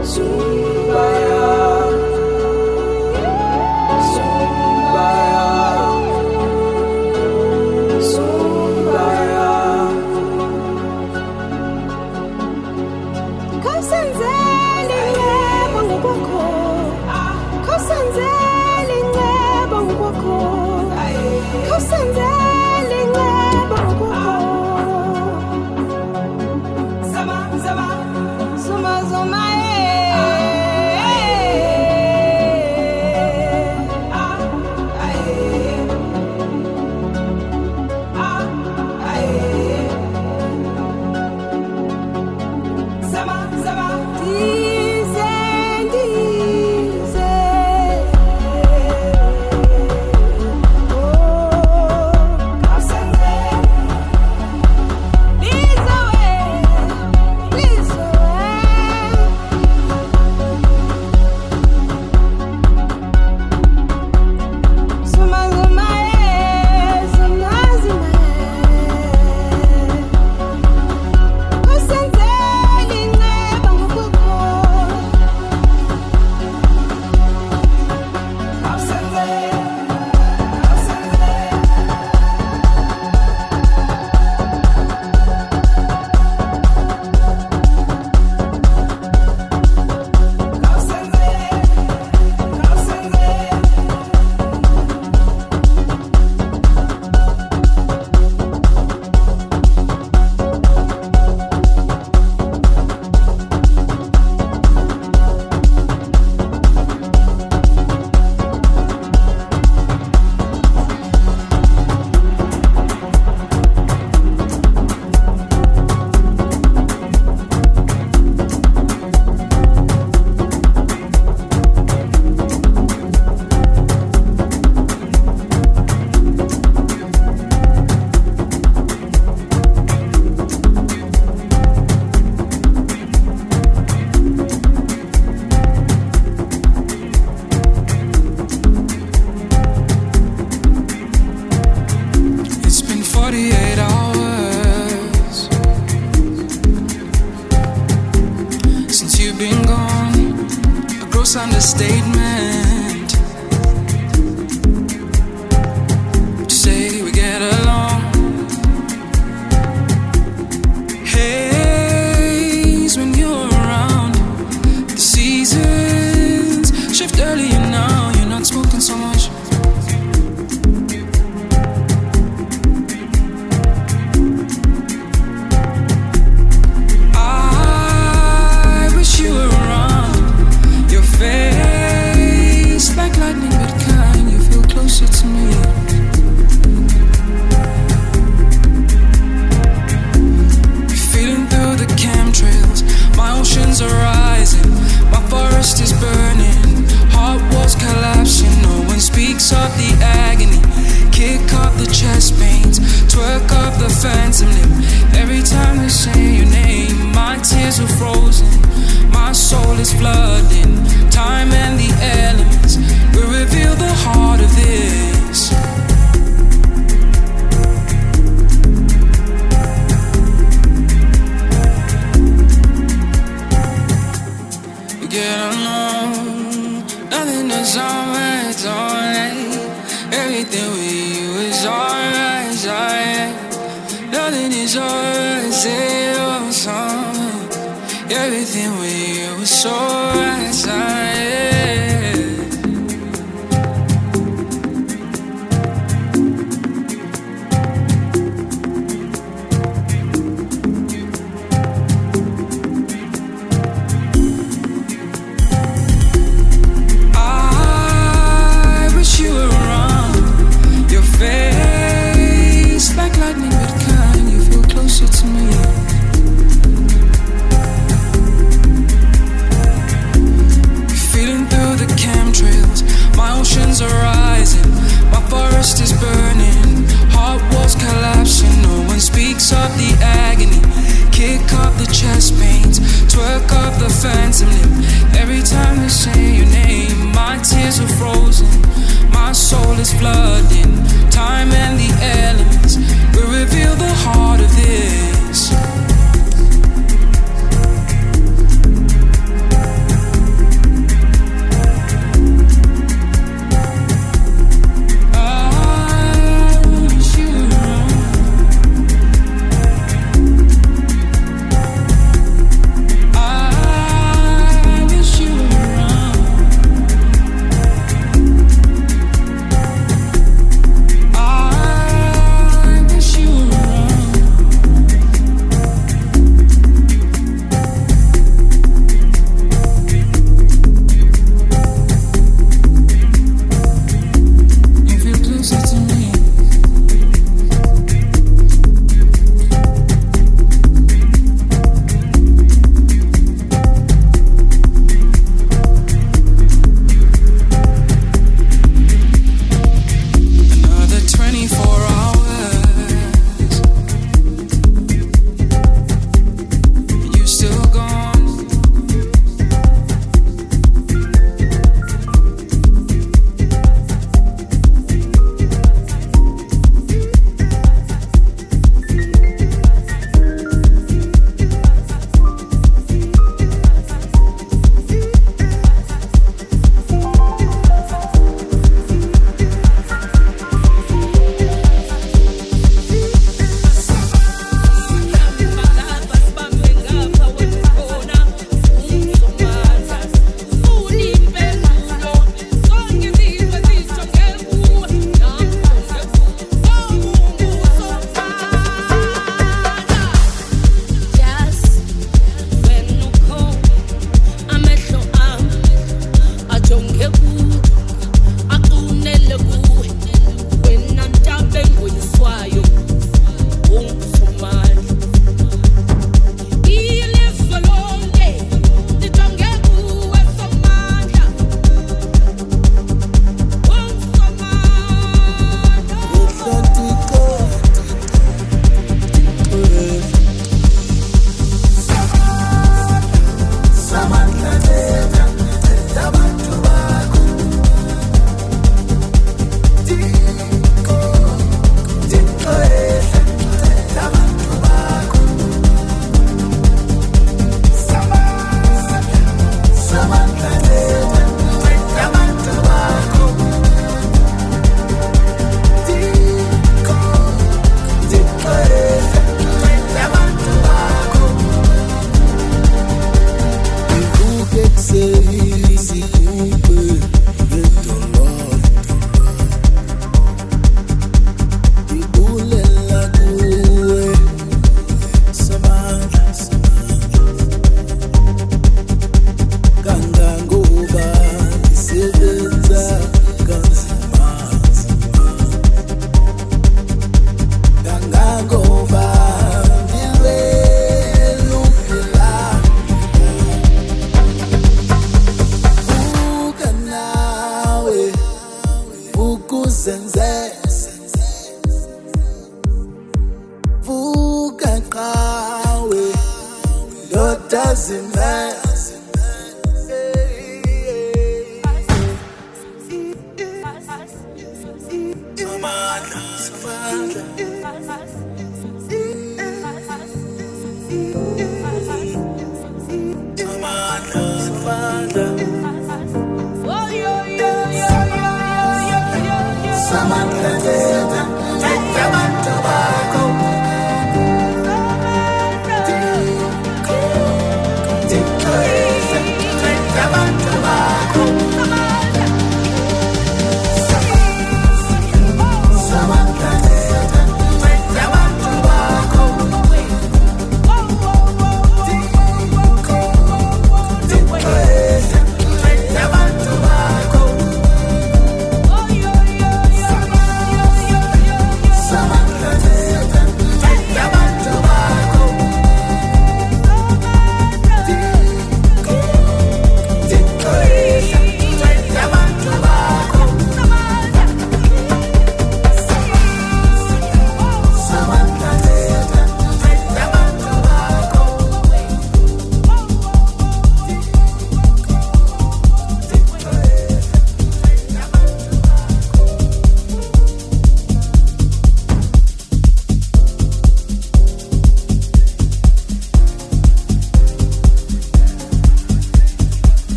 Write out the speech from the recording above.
is